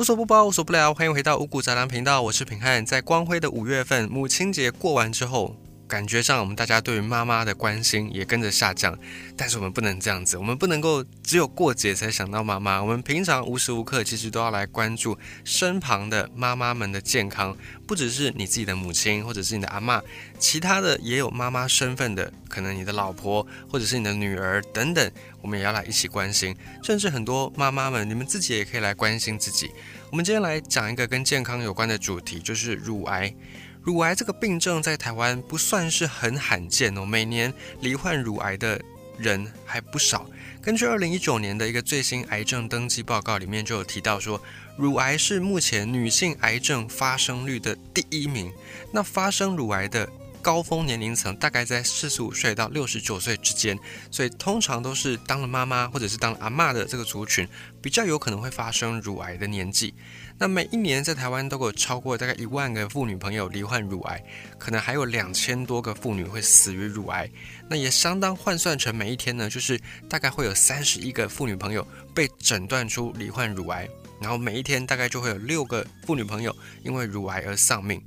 无所不包，无所不聊，欢迎回到五谷杂粮频道，我是品汉。在光辉的五月份，母亲节过完之后。感觉上，我们大家对于妈妈的关心也跟着下降，但是我们不能这样子，我们不能够只有过节才想到妈妈，我们平常无时无刻其实都要来关注身旁的妈妈们的健康，不只是你自己的母亲或者是你的阿妈，其他的也有妈妈身份的，可能你的老婆或者是你的女儿等等，我们也要来一起关心，甚至很多妈妈们，你们自己也可以来关心自己。我们今天来讲一个跟健康有关的主题，就是乳癌。乳癌这个病症在台湾不算是很罕见哦，每年罹患乳癌的人还不少。根据二零一九年的一个最新癌症登记报告里面就有提到说，乳癌是目前女性癌症发生率的第一名。那发生乳癌的高峰年龄层大概在四十五岁到六十九岁之间，所以通常都是当了妈妈或者是当了阿妈的这个族群比较有可能会发生乳癌的年纪。那每一年在台湾都有超过大概一万个妇女朋友罹患乳癌，可能还有两千多个妇女会死于乳癌。那也相当换算成每一天呢，就是大概会有三十一个妇女朋友被诊断出罹患乳癌，然后每一天大概就会有六个妇女朋友因为乳癌而丧命。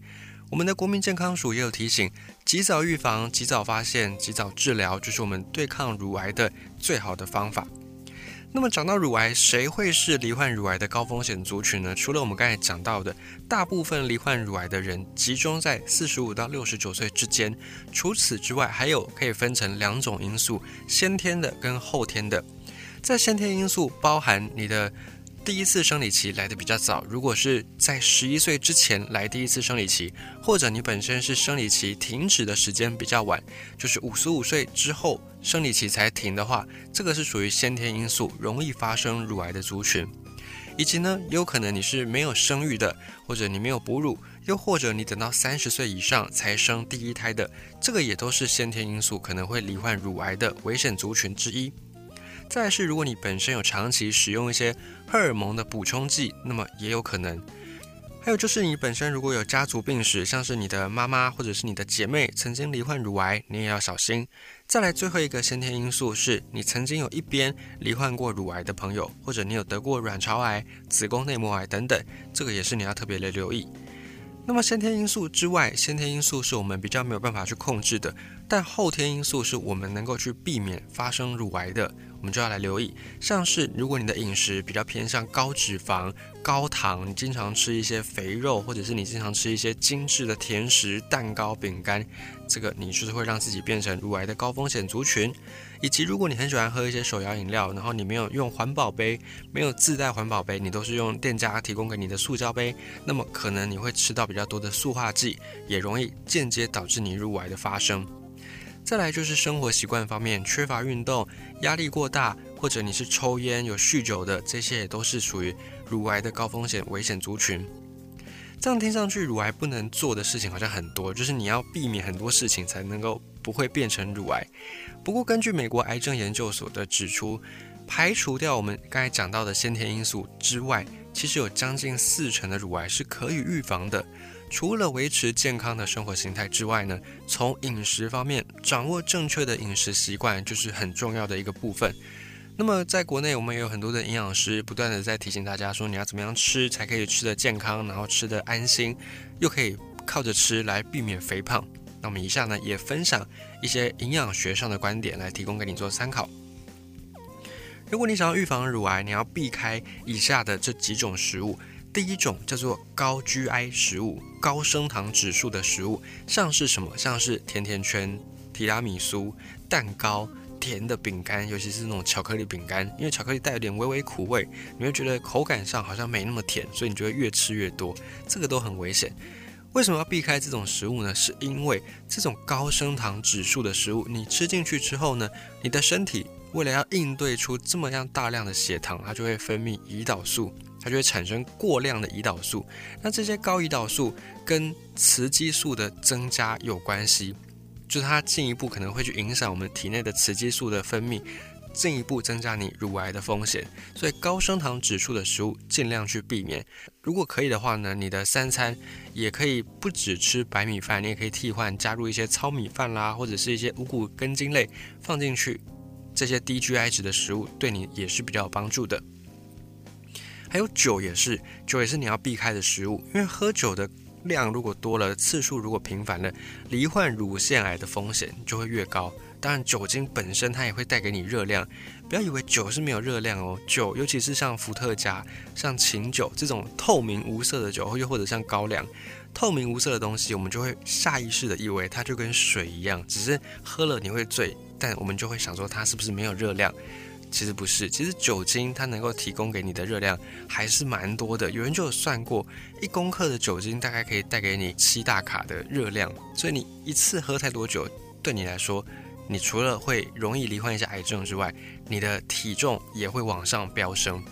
我们的国民健康署也有提醒，及早预防、及早发现、及早治疗，就是我们对抗乳癌的最好的方法。那么讲到乳癌，谁会是罹患乳癌的高风险族群呢？除了我们刚才讲到的，大部分罹患乳癌的人集中在四十五到六十九岁之间。除此之外，还有可以分成两种因素：先天的跟后天的。在先天因素，包含你的。第一次生理期来的比较早，如果是在十一岁之前来第一次生理期，或者你本身是生理期停止的时间比较晚，就是五十五岁之后生理期才停的话，这个是属于先天因素，容易发生乳癌的族群。以及呢，有可能你是没有生育的，或者你没有哺乳，又或者你等到三十岁以上才生第一胎的，这个也都是先天因素，可能会罹患乳癌的危险族群之一。再是，如果你本身有长期使用一些荷尔蒙的补充剂，那么也有可能。还有就是你本身如果有家族病史，像是你的妈妈或者是你的姐妹曾经罹患乳癌，你也要小心。再来最后一个先天因素是你曾经有一边罹患过乳癌的朋友，或者你有得过卵巢癌、子宫内膜癌等等，这个也是你要特别的留意。那么先天因素之外，先天因素是我们比较没有办法去控制的，但后天因素是我们能够去避免发生乳癌的。我们就要来留意，像是如果你的饮食比较偏向高脂肪、高糖，你经常吃一些肥肉，或者是你经常吃一些精致的甜食、蛋糕、饼干，这个你就是会让自己变成乳癌的高风险族群。以及如果你很喜欢喝一些手摇饮料，然后你没有用环保杯，没有自带环保杯，你都是用店家提供给你的塑胶杯，那么可能你会吃到比较多的塑化剂，也容易间接导致你乳癌的发生。再来就是生活习惯方面，缺乏运动、压力过大，或者你是抽烟、有酗酒的，这些也都是属于乳癌的高风险危险族群。这样听上去，乳癌不能做的事情好像很多，就是你要避免很多事情才能够不会变成乳癌。不过，根据美国癌症研究所的指出，排除掉我们刚才讲到的先天因素之外，其实有将近四成的乳癌是可以预防的。除了维持健康的生活形态之外呢，从饮食方面掌握正确的饮食习惯就是很重要的一个部分。那么在国内，我们也有很多的营养师不断的在提醒大家说，你要怎么样吃才可以吃得健康，然后吃得安心，又可以靠着吃来避免肥胖。那我们以下呢也分享一些营养学上的观点来提供给你做参考。如果你想要预防乳癌，你要避开以下的这几种食物。第一种叫做高 GI 食物、高升糖指数的食物，像是什么？像是甜甜圈、提拉米苏、蛋糕、甜的饼干，尤其是那种巧克力饼干，因为巧克力带有点微微苦味，你会觉得口感上好像没那么甜，所以你就会越吃越多，这个都很危险。为什么要避开这种食物呢？是因为这种高升糖指数的食物，你吃进去之后呢，你的身体为了要应对出这么样大量的血糖，它就会分泌胰岛素。它就会产生过量的胰岛素，那这些高胰岛素跟雌激素的增加有关系，就是它进一步可能会去影响我们体内的雌激素的分泌，进一步增加你乳癌的风险。所以高升糖指数的食物尽量去避免。如果可以的话呢，你的三餐也可以不只吃白米饭，你也可以替换加入一些糙米饭啦，或者是一些五谷根茎类放进去，这些低 GI 值的食物对你也是比较有帮助的。还有酒也是，酒也是你要避开的食物，因为喝酒的量如果多了，次数如果频繁了，罹患乳腺癌的风险就会越高。当然，酒精本身它也会带给你热量，不要以为酒是没有热量哦。酒，尤其是像伏特加、像琴酒这种透明无色的酒，又或者像高粱，透明无色的东西，我们就会下意识的以为它就跟水一样，只是喝了你会醉，但我们就会想说它是不是没有热量？其实不是，其实酒精它能够提供给你的热量还是蛮多的。有人就有算过，一公克的酒精大概可以带给你七大卡的热量，所以你一次喝太多酒，对你来说，你除了会容易罹患一些癌症之外，你的体重也会往上飙升。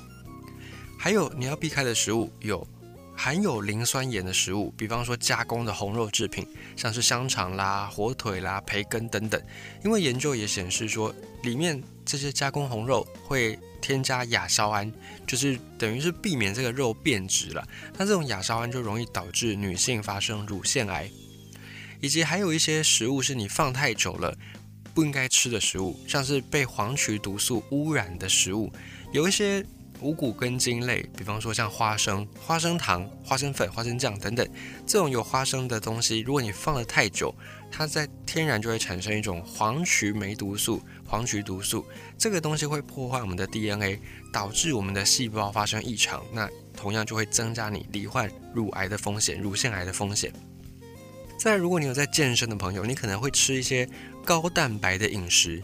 还有你要避开的食物有。含有磷酸盐的食物，比方说加工的红肉制品，像是香肠啦、火腿啦、培根等等。因为研究也显示说，里面这些加工红肉会添加亚硝胺，就是等于是避免这个肉变质了。那这种亚硝胺就容易导致女性发生乳腺癌，以及还有一些食物是你放太久了不应该吃的食物，像是被黄曲毒素污染的食物，有一些。五谷根茎类，比方说像花生、花生糖、花生粉、花生酱等等，这种有花生的东西，如果你放了太久，它在天然就会产生一种黄曲霉毒素、黄曲毒素，这个东西会破坏我们的 DNA，导致我们的细胞发生异常，那同样就会增加你罹患乳癌的风险、乳腺癌的风险。再如果你有在健身的朋友，你可能会吃一些高蛋白的饮食。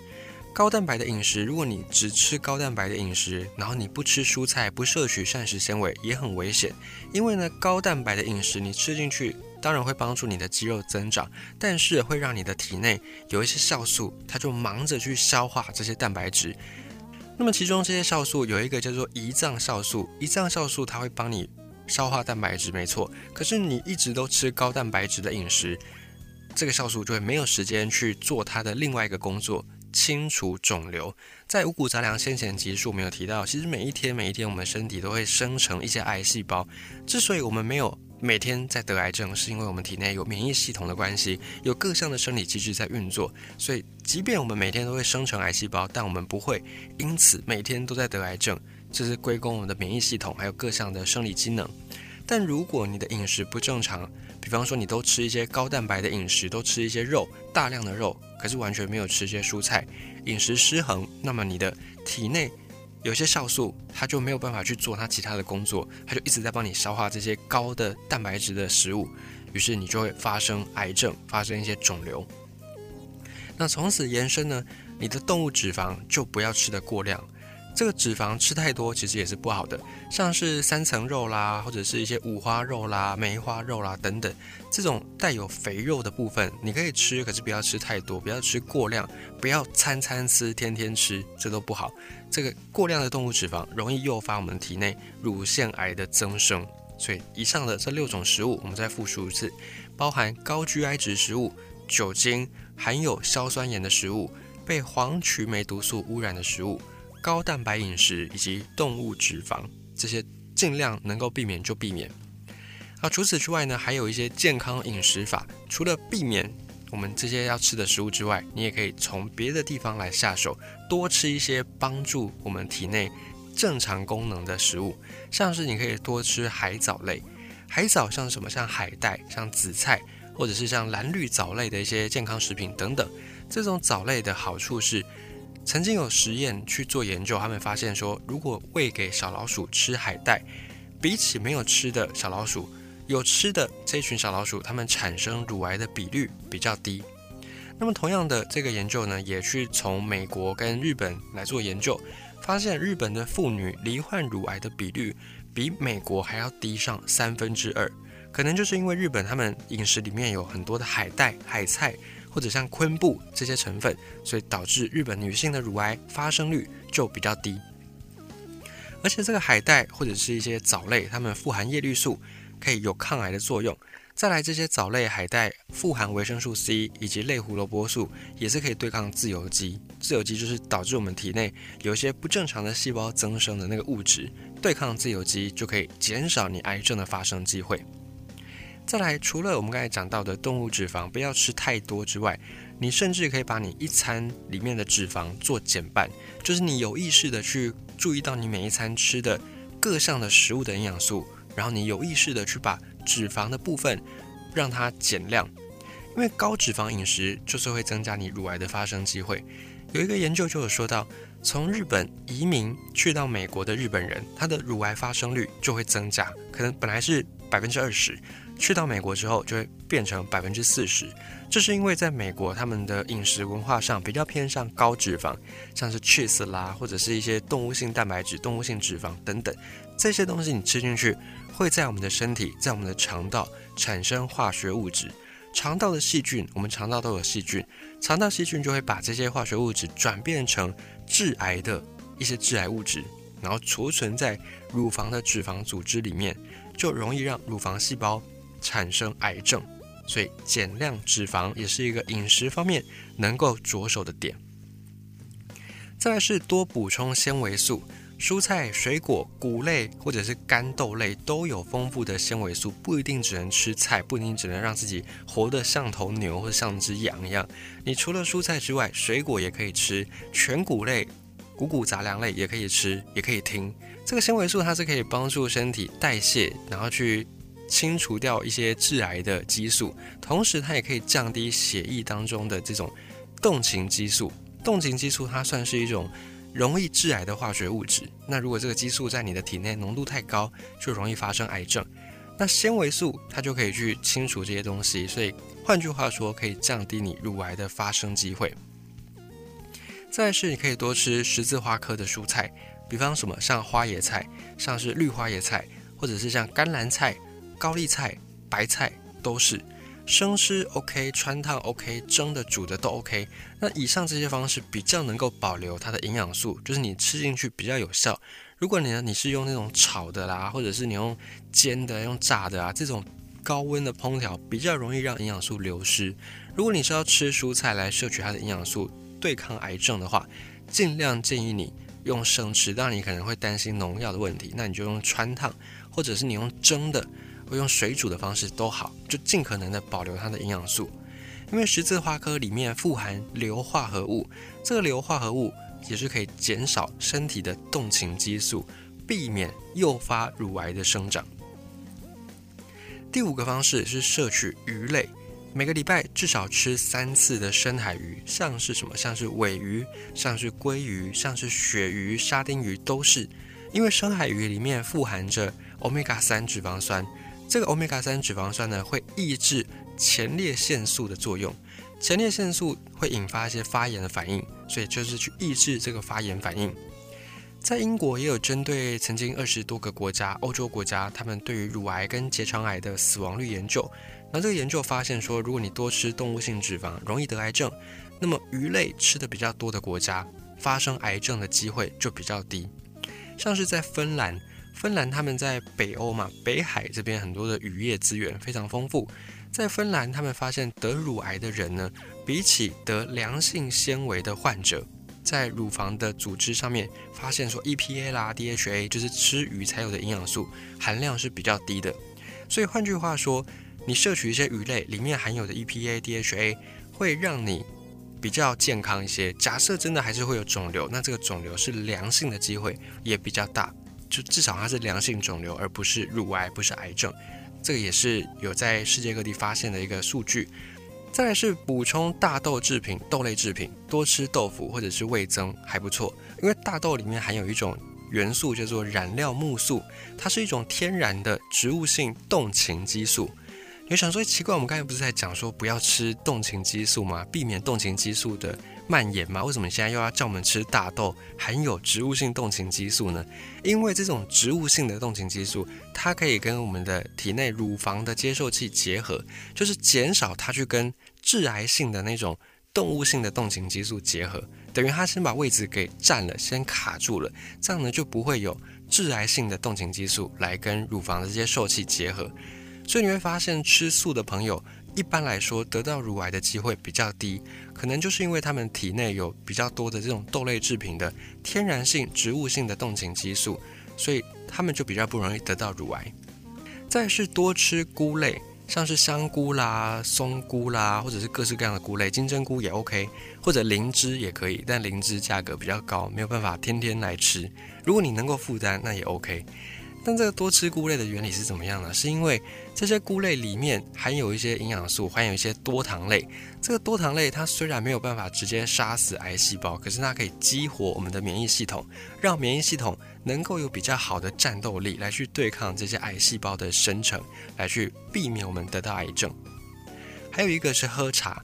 高蛋白的饮食，如果你只吃高蛋白的饮食，然后你不吃蔬菜，不摄取膳食纤维，也很危险。因为呢，高蛋白的饮食你吃进去，当然会帮助你的肌肉增长，但是会让你的体内有一些酵素，它就忙着去消化这些蛋白质。那么其中这些酵素有一个叫做胰脏酵素，胰脏酵素它会帮你消化蛋白质，没错。可是你一直都吃高蛋白质的饮食，这个酵素就会没有时间去做它的另外一个工作。清除肿瘤，在五谷杂粮先前集数没有提到，其实每一天每一天，我们身体都会生成一些癌细胞。之所以我们没有每天在得癌症，是因为我们体内有免疫系统的关系，有各项的生理机制在运作。所以，即便我们每天都会生成癌细胞，但我们不会因此每天都在得癌症。这是归功我们的免疫系统还有各项的生理机能。但如果你的饮食不正常，比方说，你都吃一些高蛋白的饮食，都吃一些肉，大量的肉，可是完全没有吃一些蔬菜，饮食失衡，那么你的体内有些酵素，它就没有办法去做它其他的工作，它就一直在帮你消化这些高的蛋白质的食物，于是你就会发生癌症，发生一些肿瘤。那从此延伸呢，你的动物脂肪就不要吃的过量。这个脂肪吃太多，其实也是不好的。像是三层肉啦，或者是一些五花肉啦、梅花肉啦等等，这种带有肥肉的部分，你可以吃，可是不要吃太多，不要吃过量，不要餐餐吃、天天吃，这都不好。这个过量的动物脂肪容易诱发我们体内乳腺癌的增生。所以，以上的这六种食物，我们再复述一次：包含高 GI 值食物、酒精、含有硝酸盐的食物、被黄曲霉毒素污染的食物。高蛋白饮食以及动物脂肪，这些尽量能够避免就避免。啊，除此之外呢，还有一些健康饮食法。除了避免我们这些要吃的食物之外，你也可以从别的地方来下手，多吃一些帮助我们体内正常功能的食物。像是你可以多吃海藻类，海藻像什么？像海带、像紫菜，或者是像蓝绿藻类的一些健康食品等等。这种藻类的好处是。曾经有实验去做研究，他们发现说，如果喂给小老鼠吃海带，比起没有吃的小老鼠，有吃的这群小老鼠，它们产生乳癌的比率比较低。那么同样的这个研究呢，也去从美国跟日本来做研究，发现日本的妇女罹患乳癌的比率比美国还要低上三分之二，可能就是因为日本他们饮食里面有很多的海带、海菜。或者像昆布这些成分，所以导致日本女性的乳癌发生率就比较低。而且这个海带或者是一些藻类，它们富含叶绿素，可以有抗癌的作用。再来，这些藻类海带富含维生素 C 以及类胡萝卜素，也是可以对抗自由基。自由基就是导致我们体内有一些不正常的细胞增生的那个物质，对抗自由基就可以减少你癌症的发生机会。再来，除了我们刚才讲到的动物脂肪不要吃太多之外，你甚至可以把你一餐里面的脂肪做减半，就是你有意识的去注意到你每一餐吃的各项的食物的营养素，然后你有意识的去把脂肪的部分让它减量，因为高脂肪饮食就是会增加你乳癌的发生机会。有一个研究就有说到，从日本移民去到美国的日本人，他的乳癌发生率就会增加，可能本来是百分之二十。去到美国之后，就会变成百分之四十。这是因为在美国，他们的饮食文化上比较偏向高脂肪，像是 cheese 啦，或者是一些动物性蛋白质、动物性脂肪等等这些东西，你吃进去会在我们的身体，在我们的肠道产生化学物质。肠道的细菌，我们肠道都有细菌，肠道细菌就会把这些化学物质转变成致癌的一些致癌物质，然后储存在乳房的脂肪组织里面，就容易让乳房细胞。产生癌症，所以减量脂肪也是一个饮食方面能够着手的点。再来是多补充纤维素，蔬菜、水果、谷类或者是干豆类都有丰富的纤维素，不一定只能吃菜，不一定只能让自己活得像头牛或像只羊一样。你除了蔬菜之外，水果也可以吃，全谷类、谷谷杂粮类也可以吃，也可以听。这个纤维素它是可以帮助身体代谢，然后去。清除掉一些致癌的激素，同时它也可以降低血液当中的这种动情激素。动情激素它算是一种容易致癌的化学物质。那如果这个激素在你的体内浓度太高，就容易发生癌症。那纤维素它就可以去清除这些东西，所以换句话说，可以降低你乳癌的发生机会。再是你可以多吃十字花科的蔬菜，比方什么像花椰菜，像是绿花椰菜，或者是像甘蓝菜。高丽菜、白菜都是生吃 OK，穿烫 OK，蒸的、煮的都 OK。那以上这些方式比较能够保留它的营养素，就是你吃进去比较有效。如果你呢，你是用那种炒的啦，或者是你用煎的、用炸的啊，这种高温的烹调比较容易让营养素流失。如果你是要吃蔬菜来摄取它的营养素，对抗癌症的话，尽量建议你用生吃。当然，你可能会担心农药的问题，那你就用穿烫，或者是你用蒸的。或用水煮的方式都好，就尽可能的保留它的营养素。因为十字花科里面富含硫化合物，这个硫化合物也是可以减少身体的动情激素，避免诱发乳癌的生长。第五个方式是摄取鱼类，每个礼拜至少吃三次的深海鱼，像是什么，像是尾鱼，像是鲑鱼，像是鳕鱼、沙丁鱼都是，因为深海鱼里面富含着欧米伽三脂肪酸。这个欧米伽三脂肪酸呢，会抑制前列腺素的作用，前列腺素会引发一些发炎的反应，所以就是去抑制这个发炎反应。在英国也有针对曾经二十多个国家，欧洲国家，他们对于乳癌跟结肠癌的死亡率研究。那这个研究发现说，如果你多吃动物性脂肪，容易得癌症，那么鱼类吃的比较多的国家，发生癌症的机会就比较低。像是在芬兰。芬兰他们在北欧嘛，北海这边很多的渔业资源非常丰富。在芬兰，他们发现得乳癌的人呢，比起得良性纤维的患者，在乳房的组织上面发现说 EPA 啦、DHA，就是吃鱼才有的营养素含量是比较低的。所以换句话说，你摄取一些鱼类里面含有的 EPA、DHA，会让你比较健康一些。假设真的还是会有肿瘤，那这个肿瘤是良性的机会也比较大。就至少它是良性肿瘤，而不是乳癌，不是癌症，这个也是有在世界各地发现的一个数据。再来是补充大豆制品、豆类制品，多吃豆腐或者是味增还不错，因为大豆里面含有一种元素叫做染料木素，它是一种天然的植物性动情激素。你想说奇怪，我们刚才不是在讲说不要吃动情激素吗？避免动情激素的。蔓延吗？为什么现在又要叫我们吃大豆含有植物性动情激素呢？因为这种植物性的动情激素，它可以跟我们的体内乳房的接受器结合，就是减少它去跟致癌性的那种动物性的动情激素结合，等于它先把位置给占了，先卡住了，这样呢就不会有致癌性的动情激素来跟乳房的接受器结合。所以你会发现，吃素的朋友。一般来说，得到乳癌的机会比较低，可能就是因为他们体内有比较多的这种豆类制品的天然性植物性的动情激素，所以他们就比较不容易得到乳癌。再是多吃菇类，像是香菇啦、松菇啦，或者是各式各样的菇类，金针菇也 OK，或者灵芝也可以，但灵芝价格比较高，没有办法天天来吃。如果你能够负担，那也 OK。但这个多吃菇类的原理是怎么样呢？是因为这些菇类里面含有一些营养素，含有一些多糖类。这个多糖类它虽然没有办法直接杀死癌细胞，可是它可以激活我们的免疫系统，让免疫系统能够有比较好的战斗力来去对抗这些癌细胞的生成，来去避免我们得到癌症。还有一个是喝茶，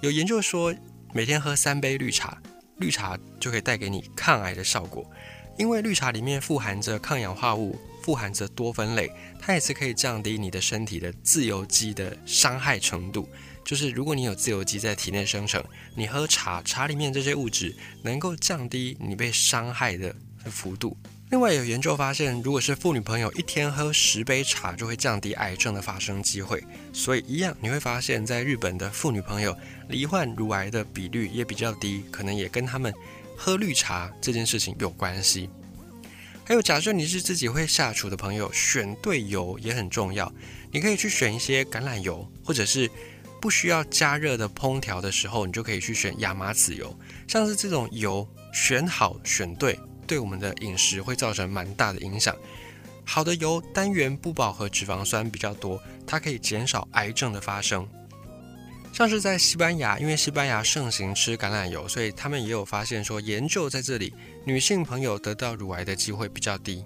有研究说每天喝三杯绿茶，绿茶就可以带给你抗癌的效果。因为绿茶里面富含着抗氧化物，富含着多酚类，它也是可以降低你的身体的自由基的伤害程度。就是如果你有自由基在体内生成，你喝茶，茶里面这些物质能够降低你被伤害的幅度。另外有研究发现，如果是妇女朋友一天喝十杯茶，就会降低癌症的发生机会。所以一样，你会发现在日本的妇女朋友罹患乳癌的比率也比较低，可能也跟他们。喝绿茶这件事情有关系，还有假设你是自己会下厨的朋友，选对油也很重要。你可以去选一些橄榄油，或者是不需要加热的烹调的时候，你就可以去选亚麻籽油。像是这种油选好选对，对我们的饮食会造成蛮大的影响。好的油单元不饱和脂肪酸比较多，它可以减少癌症的发生。像是在西班牙，因为西班牙盛行吃橄榄油，所以他们也有发现说，研究在这里女性朋友得到乳癌的机会比较低。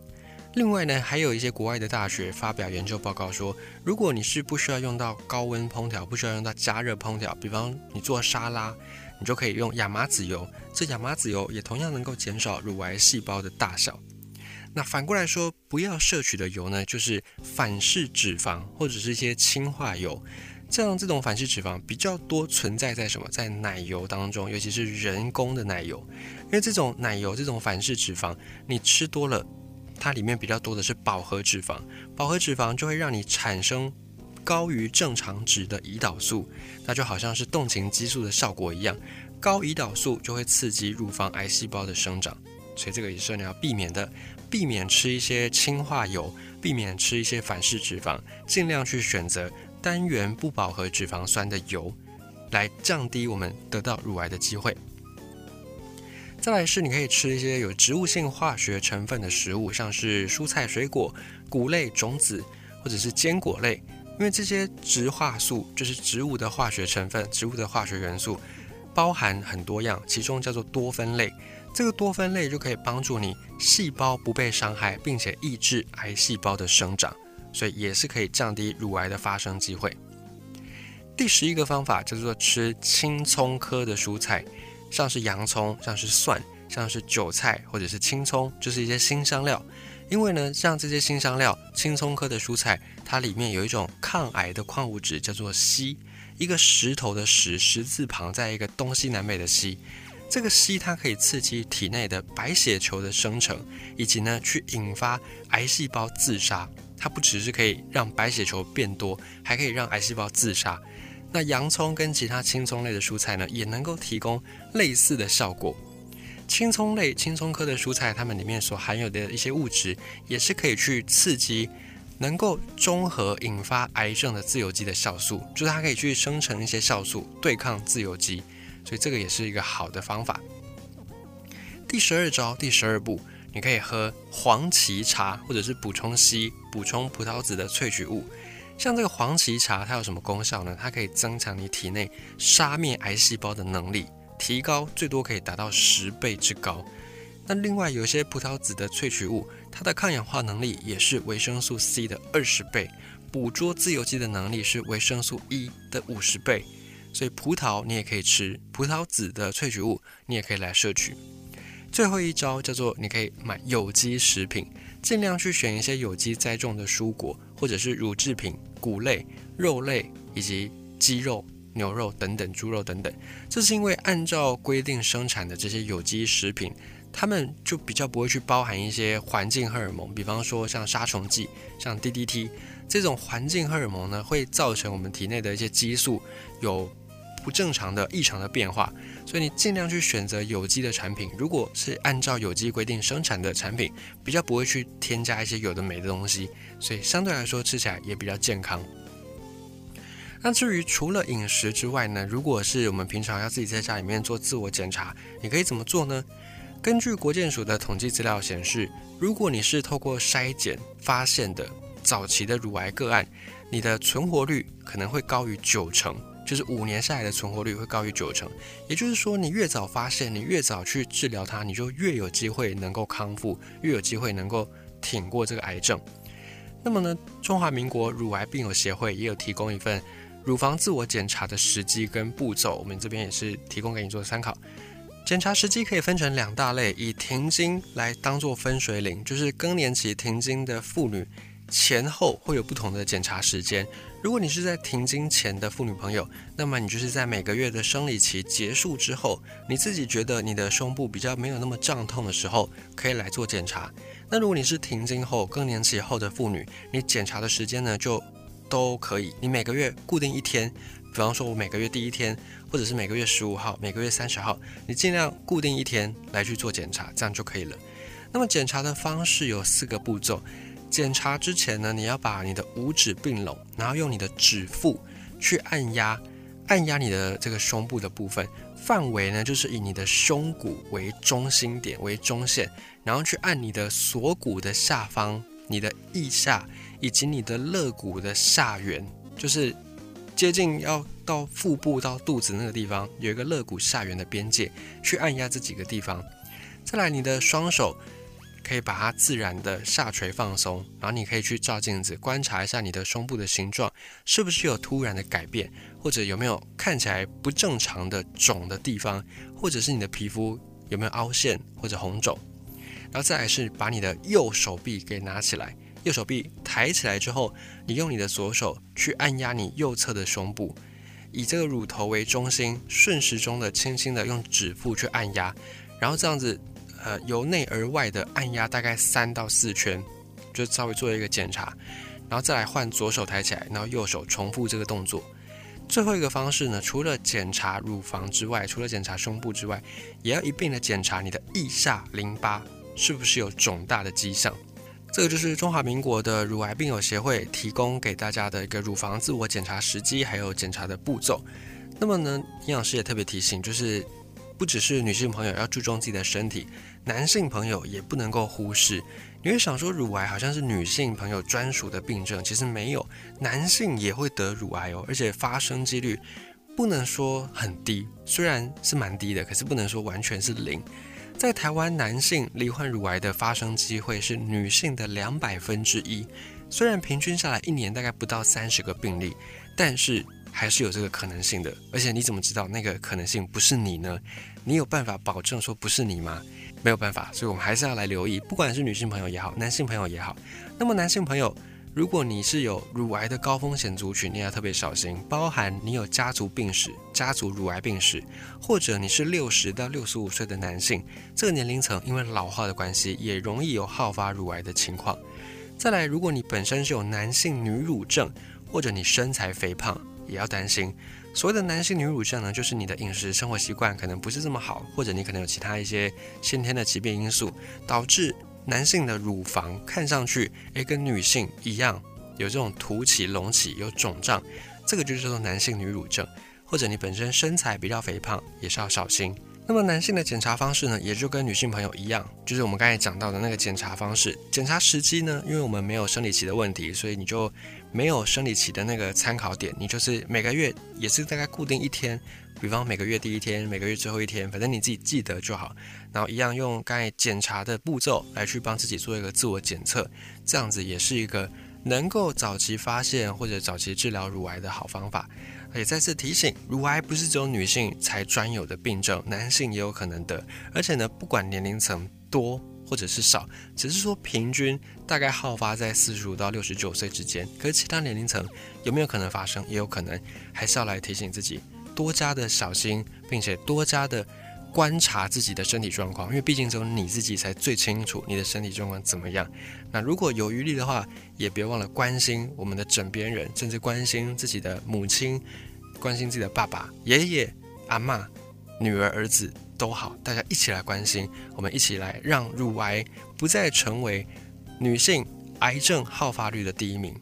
另外呢，还有一些国外的大学发表研究报告说，如果你是不需要用到高温烹调，不需要用到加热烹调，比方你做沙拉，你就可以用亚麻籽油。这亚麻籽油也同样能够减少乳癌细胞的大小。那反过来说，不要摄取的油呢，就是反式脂肪或者是一些氢化油。这样，这种反式脂肪比较多存在在什么？在奶油当中，尤其是人工的奶油，因为这种奶油这种反式脂肪，你吃多了，它里面比较多的是饱和脂肪，饱和脂肪就会让你产生高于正常值的胰岛素，那就好像是动情激素的效果一样，高胰岛素就会刺激乳房癌细胞的生长，所以这个也是你要避免的，避免吃一些氢化油，避免吃一些反式脂肪，尽量去选择。单元不饱和脂肪酸的油，来降低我们得到乳癌的机会。再来是，你可以吃一些有植物性化学成分的食物，像是蔬菜、水果、谷类、种子，或者是坚果类，因为这些植化素就是植物的化学成分，植物的化学元素包含很多样，其中叫做多酚类。这个多酚类就可以帮助你细胞不被伤害，并且抑制癌细胞的生长。所以也是可以降低乳癌的发生机会。第十一个方法叫做吃青葱科的蔬菜，像是洋葱、像是蒜、像是韭菜或者是青葱，就是一些新香料。因为呢，像这些新香料、青葱科的蔬菜，它里面有一种抗癌的矿物质，叫做硒。一个石头的石，石字旁，在一个东西南北的西。这个硒它可以刺激体内的白血球的生成，以及呢去引发癌细胞自杀。它不只是可以让白血球变多，还可以让癌细胞自杀。那洋葱跟其他青葱类的蔬菜呢，也能够提供类似的效果。青葱类、青葱科的蔬菜，它们里面所含有的一些物质，也是可以去刺激，能够中和引发癌症的自由基的酵素，就是它可以去生成一些酵素对抗自由基，所以这个也是一个好的方法。第十二招，第十二步。你可以喝黄芪茶，或者是补充硒、补充葡萄籽的萃取物。像这个黄芪茶，它有什么功效呢？它可以增强你体内杀灭癌细胞的能力，提高最多可以达到十倍之高。那另外有些葡萄籽的萃取物，它的抗氧化能力也是维生素 C 的二十倍，捕捉自由基的能力是维生素 E 的五十倍。所以葡萄你也可以吃，葡萄籽的萃取物你也可以来摄取。最后一招叫做，你可以买有机食品，尽量去选一些有机栽种的蔬果，或者是乳制品、谷类、肉类以及鸡肉、牛肉等等、猪肉等等。这是因为按照规定生产的这些有机食品，它们就比较不会去包含一些环境荷尔蒙，比方说像杀虫剂、像 DDT 这种环境荷尔蒙呢，会造成我们体内的一些激素有。不正常的异常的变化，所以你尽量去选择有机的产品。如果是按照有机规定生产的产品，比较不会去添加一些有的没的东西，所以相对来说吃起来也比较健康。那至于除了饮食之外呢，如果是我们平常要自己在家里面做自我检查，你可以怎么做呢？根据国健署的统计资料显示，如果你是透过筛检发现的早期的乳癌个案，你的存活率可能会高于九成，就是五年下来的存活率会高于九成。也就是说，你越早发现，你越早去治疗它，你就越有机会能够康复，越有机会能够挺过这个癌症。那么呢，中华民国乳癌病友协会也有提供一份乳房自我检查的时机跟步骤，我们这边也是提供给你做参考。检查时机可以分成两大类，以停经来当做分水岭，就是更年期停经的妇女前后会有不同的检查时间。如果你是在停经前的妇女朋友，那么你就是在每个月的生理期结束之后，你自己觉得你的胸部比较没有那么胀痛的时候，可以来做检查。那如果你是停经后更年期后的妇女，你检查的时间呢就都可以，你每个月固定一天。比方说，我每个月第一天，或者是每个月十五号、每个月三十号，你尽量固定一天来去做检查，这样就可以了。那么检查的方式有四个步骤。检查之前呢，你要把你的五指并拢，然后用你的指腹去按压，按压你的这个胸部的部分，范围呢就是以你的胸骨为中心点为中线，然后去按你的锁骨的下方、你的腋下以及你的肋骨的下缘，就是。接近要到腹部到肚子那个地方，有一个肋骨下缘的边界，去按压这几个地方。再来，你的双手可以把它自然的下垂放松，然后你可以去照镜子观察一下你的胸部的形状是不是有突然的改变，或者有没有看起来不正常的肿的地方，或者是你的皮肤有没有凹陷或者红肿。然后再来是把你的右手臂给拿起来。右手臂抬起来之后，你用你的左手去按压你右侧的胸部，以这个乳头为中心，顺时钟的轻轻的用指腹去按压，然后这样子，呃，由内而外的按压大概三到四圈，就稍微做一个检查，然后再来换左手抬起来，然后右手重复这个动作。最后一个方式呢，除了检查乳房之外，除了检查胸部之外，也要一并的检查你的腋下淋巴是不是有肿大的迹象。这个就是中华民国的乳癌病友协会提供给大家的一个乳房自我检查时机，还有检查的步骤。那么呢，营养师也特别提醒，就是不只是女性朋友要注重自己的身体，男性朋友也不能够忽视。你会想说，乳癌好像是女性朋友专属的病症，其实没有，男性也会得乳癌哦，而且发生几率不能说很低，虽然是蛮低的，可是不能说完全是零。在台湾，男性罹患乳癌的发生机会是女性的两百分之一。虽然平均下来一年大概不到三十个病例，但是还是有这个可能性的。而且你怎么知道那个可能性不是你呢？你有办法保证说不是你吗？没有办法，所以我们还是要来留意，不管是女性朋友也好，男性朋友也好。那么男性朋友。如果你是有乳癌的高风险族群，你要特别小心，包含你有家族病史、家族乳癌病史，或者你是六十到六十五岁的男性，这个年龄层因为老化的关系，也容易有好发乳癌的情况。再来，如果你本身是有男性女乳症，或者你身材肥胖，也要担心。所谓的男性女乳症呢，就是你的饮食生活习惯可能不是这么好，或者你可能有其他一些先天的疾病因素，导致。男性的乳房看上去，诶，跟女性一样，有这种凸起、隆起、有肿胀，这个就叫做男性女乳症。或者你本身身材比较肥胖，也是要小心。那么男性的检查方式呢，也就跟女性朋友一样，就是我们刚才讲到的那个检查方式。检查时机呢，因为我们没有生理期的问题，所以你就没有生理期的那个参考点，你就是每个月也是大概固定一天。比方每个月第一天，每个月最后一天，反正你自己记得就好。然后一样用刚才检查的步骤来去帮自己做一个自我检测，这样子也是一个能够早期发现或者早期治疗乳癌的好方法。也再次提醒，乳癌不是只有女性才专有的病症，男性也有可能得。而且呢，不管年龄层多或者是少，只是说平均大概好发在四十五到六十九岁之间。可是其他年龄层有没有可能发生，也有可能，还是要来提醒自己。多加的小心，并且多加的观察自己的身体状况，因为毕竟只有你自己才最清楚你的身体状况怎么样。那如果有余力的话，也别忘了关心我们的枕边人，甚至关心自己的母亲，关心自己的爸爸、爷爷、阿妈、女儿、儿子都好，大家一起来关心，我们一起来让乳癌不再成为女性癌症好发率的第一名。